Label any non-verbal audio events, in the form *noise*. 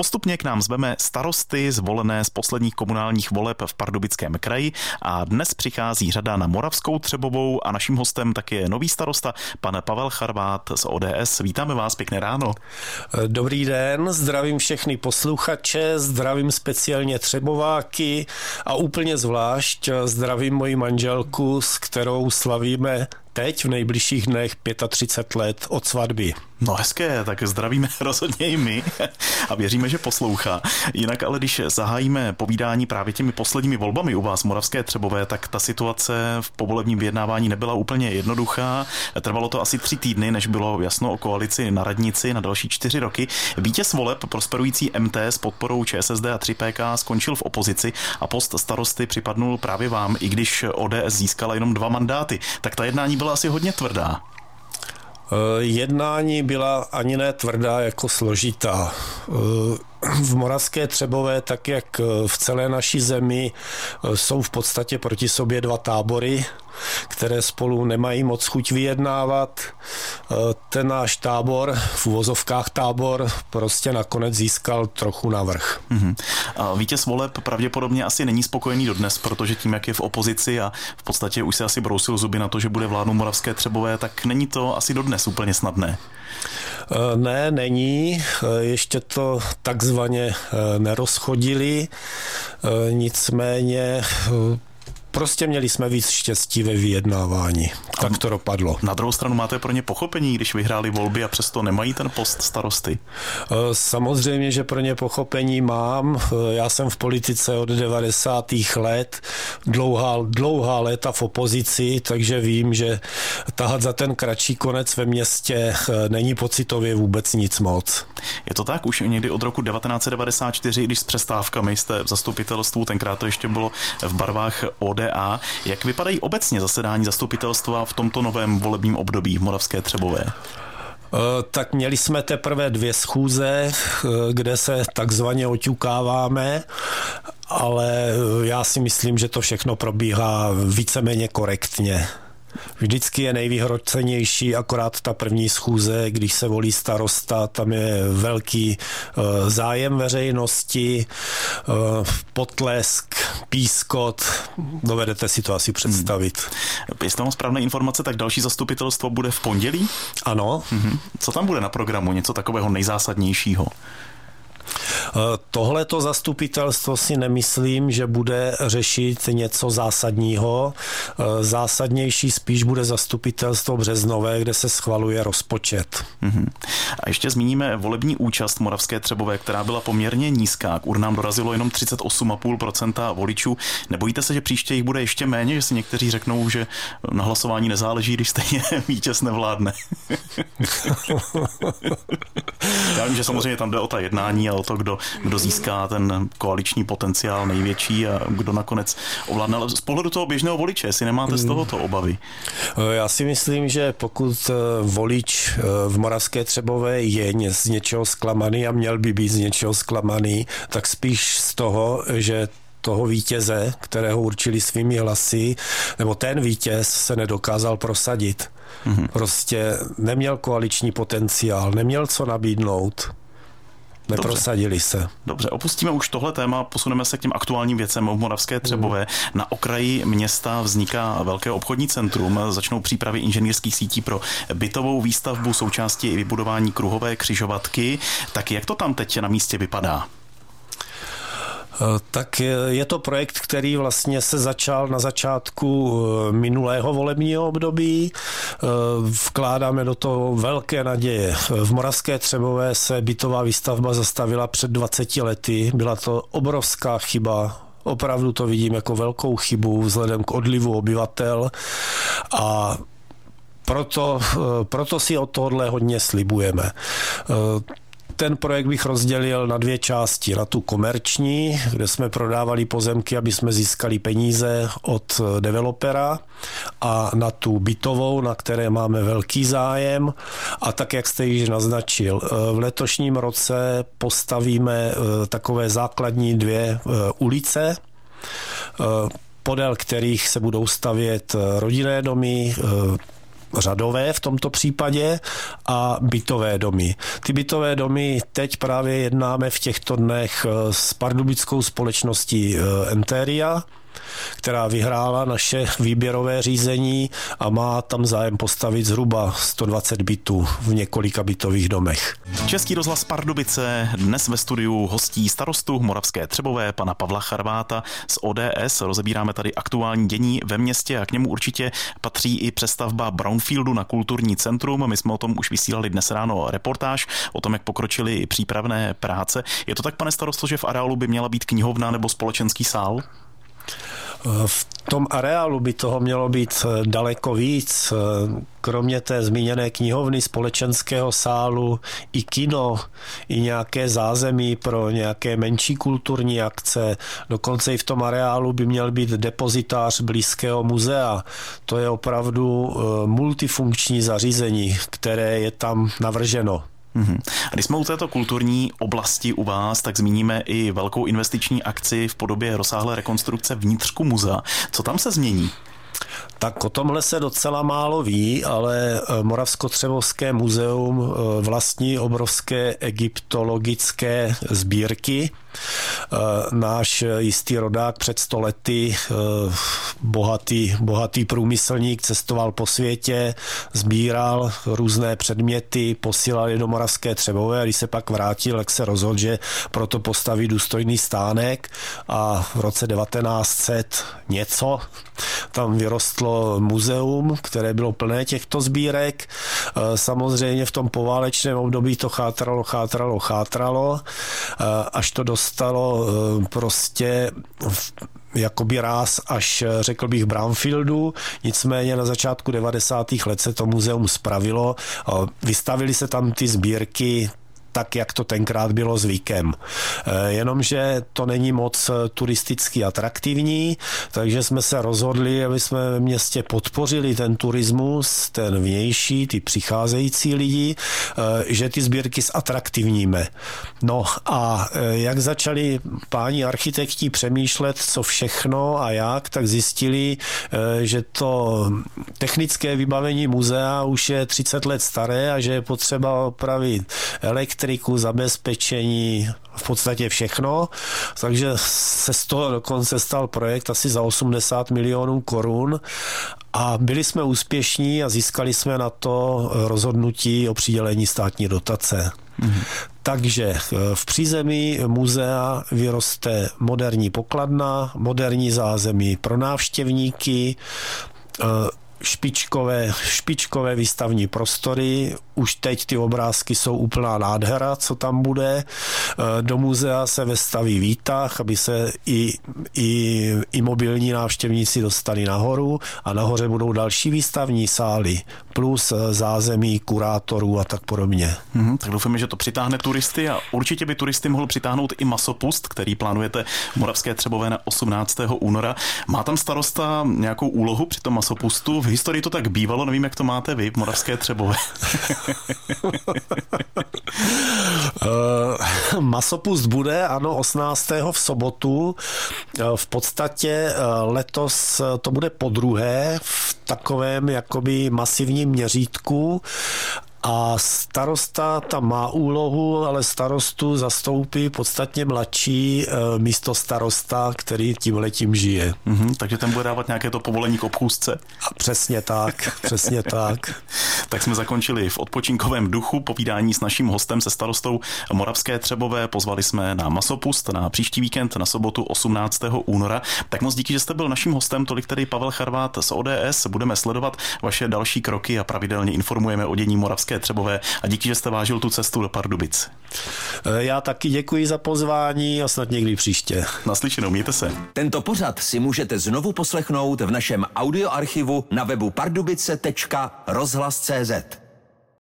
Postupně k nám zveme starosty zvolené z posledních komunálních voleb v Pardubickém kraji a dnes přichází řada na Moravskou Třebovou a naším hostem tak je nový starosta, pan Pavel Charvát z ODS. Vítáme vás, pěkné ráno. Dobrý den, zdravím všechny posluchače, zdravím speciálně Třebováky a úplně zvlášť zdravím moji manželku, s kterou slavíme teď v nejbližších dnech 35 let od svatby. No hezké, tak zdravíme *laughs* rozhodně i my a věříme, že poslouchá. Jinak ale když zahájíme povídání právě těmi posledními volbami u vás Moravské Třebové, tak ta situace v povolebním vyjednávání nebyla úplně jednoduchá. Trvalo to asi tři týdny, než bylo jasno o koalici na radnici na další čtyři roky. Vítěz voleb prosperující MT s podporou ČSSD a 3PK skončil v opozici a post starosty připadnul právě vám, i když ODS získala jenom dva mandáty. Tak ta jednání byla asi hodně tvrdá. Eh, jednání byla ani ne tvrdá, jako složitá. Eh, v Moravské Třebové, tak jak v celé naší zemi, jsou v podstatě proti sobě dva tábory, které spolu nemají moc chuť vyjednávat. Ten náš tábor, v uvozovkách tábor, prostě nakonec získal trochu navrh. Mm-hmm. A vítěz voleb pravděpodobně asi není spokojený dodnes, protože tím, jak je v opozici a v podstatě už se asi brousil zuby na to, že bude vládnout Moravské Třebové, tak není to asi dodnes úplně snadné. Eh, ne, není. Eh, ještě to takzvaně nerozchodili. Nicméně Prostě měli jsme víc štěstí ve vyjednávání. Tak to dopadlo. Na druhou stranu máte pro ně pochopení, když vyhráli volby a přesto nemají ten post starosty? Eh, samozřejmě, že pro ně pochopení mám. Eh, já jsem v politice od 90. let, dlouhá, dlouhá léta v opozici, takže vím, že tahat za ten kratší konec ve městě eh, není pocitově vůbec nic moc. Je to tak? Už někdy od roku 1994, když s přestávkami jste v zastupitelstvu, tenkrát to ještě bylo v barvách od ODA. Jak vypadají obecně zasedání zastupitelstva v tomto novém volebním období v Moravské Třebové? Eh, tak měli jsme teprve dvě schůze, eh, kde se takzvaně oťukáváme, ale eh, já si myslím, že to všechno probíhá víceméně korektně. Vždycky je nejvýhrocenější akorát ta první schůze, když se volí starosta, tam je velký uh, zájem veřejnosti, uh, potlesk, pískot, dovedete si to asi představit. Hmm. Jestli mám správné informace, tak další zastupitelstvo bude v pondělí? Ano. Hmm. Co tam bude na programu? Něco takového nejzásadnějšího? Tohleto zastupitelstvo si nemyslím, že bude řešit něco zásadního. Zásadnější spíš bude zastupitelstvo Březnové, kde se schvaluje rozpočet. Mm-hmm. A ještě zmíníme volební účast Moravské Třebové, která byla poměrně nízká. K urnám dorazilo jenom 38,5% voličů. Nebojíte se, že příště jich bude ještě méně, že si někteří řeknou, že na hlasování nezáleží, když stejně *laughs* vítěz nevládne? *laughs* Já vím, že samozřejmě tam jde o ta jednání a o to, kdo, kdo získá ten koaliční potenciál největší a kdo nakonec ovládne. Ale z pohledu toho běžného voliče, jestli nemáte z tohoto obavy? Eh, já si myslím, že pokud eh, volič eh, v Moravské Třebové je z něčeho zklamaný a měl by být z něčeho zklamaný, tak spíš z toho, že toho vítěze, kterého určili svými hlasy, nebo ten vítěz se nedokázal prosadit. Mm-hmm. Prostě neměl koaliční potenciál, neměl co nabídnout. Neprosadili Dobře. se. Dobře, opustíme už tohle téma, posuneme se k těm aktuálním věcem v Moravské Třebové. Mm. Na okraji města vzniká velké obchodní centrum, začnou přípravy inženýrských sítí pro bytovou výstavbu, součástí i vybudování kruhové křižovatky. Tak jak to tam teď na místě vypadá? Eh, tak je to projekt, který vlastně se začal na začátku eh, minulého volebního období. Eh, vkládáme do toho velké naděje. V Moravské Třebové se bytová výstavba zastavila před 20 lety. Byla to obrovská chyba Opravdu to vidím jako velkou chybu vzhledem k odlivu obyvatel a proto, proto si od tohohle hodně slibujeme. Ten projekt bych rozdělil na dvě části. Na tu komerční, kde jsme prodávali pozemky, aby jsme získali peníze od developera a na tu bytovou, na které máme velký zájem. A tak, jak jste již naznačil, v letošním roce postavíme eh, takové základní dvě eh, ulice, eh, podél kterých se budou stavět rodinné domy, řadové v tomto případě a bytové domy. Ty bytové domy teď právě jednáme v těchto dnech s pardubickou společností Enteria, která vyhrála naše výběrové řízení a má tam zájem postavit zhruba 120 bytů v několika bytových domech. Český rozhlas Pardubice dnes ve studiu hostí starostu Moravské Třebové, pana Pavla Charváta z ODS. Rozebíráme tady aktuální dění ve městě a k němu určitě patří i přestavba Brownfieldu na kulturní centrum. My jsme o tom už vysílali dnes ráno reportáž o tom, jak pokročily přípravné práce. Je to tak, pane starosto, že v areálu by měla být knihovna nebo společenský sál? V tom areálu by toho mělo být eh, daleko víc. Eh, kromě té zmíněné knihovny, společenského sálu, i kino, i nějaké zázemí pro nějaké menší kulturní akce. Dokonce i v tom areálu by měl být depozitář blízkého muzea. To je opravdu eh, multifunkční zařízení, které je tam navrženo. Mm-hmm. A když jsme u této kulturní oblasti u vás, tak zmíníme i velkou investiční akci v podobě rozsáhlé rekonstrukce vnitřku muzea. Co tam se změní? Tak o tomhle se docela málo ví, ale eh, Moravskotřebovské muzeum eh, vlastní obrovské egyptologické sbírky. Eh, náš jistý rodák před stolety, bohatý, bohatý průmyslník, cestoval po světě, sbíral různé předměty, posílal je do Moravské Třebové a když se pak vrátil, tak se rozhodl, že proto postaví důstojný stánek a v roce 1900 něco tam vyrostlo muzeum, které bylo plné těchto sbírek. E, samozřejmě v tom poválečném období to chátralo, chátralo, chátralo, e, až to dostalo e, prostě jakoby ráz až řekl bych Brownfieldu, nicméně na začátku 90. let se to muzeum spravilo, vystavili se tam ty sbírky tak, jak to tenkrát bylo zvykem. Eh, jenomže to není moc eh, turisticky atraktivní, takže jsme se rozhodli, aby jsme ve městě podpořili ten turismus, ten vnější, ty přicházející lidi, eh, že ty sbírky zatraktivníme. No a jak začali páni architekti přemýšlet, co všechno a jak, tak zjistili, že to technické vybavení muzea už je 30 let staré a že je potřeba opravit elektriku, elektriku, zabezpečení, v podstatě všechno, takže se z toho dokonce stal projekt asi za 80 milionů korun a byli jsme úspěšní a získali jsme na to rozhodnutí o přidělení státní dotace. Mm-hmm. Takže eh, v přízemí muzea vyroste moderní pokladna, moderní zázemí pro návštěvníky, eh, špičkové, špičkové výstavní prostory. Už teď ty obrázky jsou úplná nádhera, co tam bude. E, do muzea se vestaví výtah, aby se i, i, i mobilní návštěvníci dostali nahoru a nahoře budou další výstavní sály plus e, zázemí kurátorů a tak podobně. Hmm, tak doufáme, že to přitáhne turisty a určitě by turisty mohl přitáhnout i masopust, který plánujete v Moravské Třebové na 18. února. Má tam starosta nějakou úlohu při tom masopustu? V historii to tak bývalo, nevím, jak to máte vy v Moravské Třebové. *laughs* uh, masopust bude, ano, 18. v sobotu. Uh, v podstatě uh, letos to bude po druhé v takovém jakoby masivním měřítku a starosta tam má úlohu, ale starostu zastoupí podstatně mladší e, místo starosta, který tím letím žije. Mm-hmm, takže ten bude dávat nějaké to povolení k obchůzce? A přesně tak, přesně *laughs* tak. tak jsme zakončili v odpočinkovém duchu povídání s naším hostem, se starostou Moravské Třebové. Pozvali jsme na Masopust na příští víkend na sobotu 18. února. Tak moc díky, že jste byl naším hostem. Tolik tedy Pavel Charvát z ODS. Budeme sledovat vaše další kroky a pravidelně informujeme o dění Moravské České Třebové a díky, že jste vážil tu cestu do Pardubic. E, já taky děkuji za pozvání a snad někdy příště. Naslyšenou, mějte se. Tento pořad si můžete znovu poslechnout v našem audioarchivu na webu pardubice.rozhlas.cz.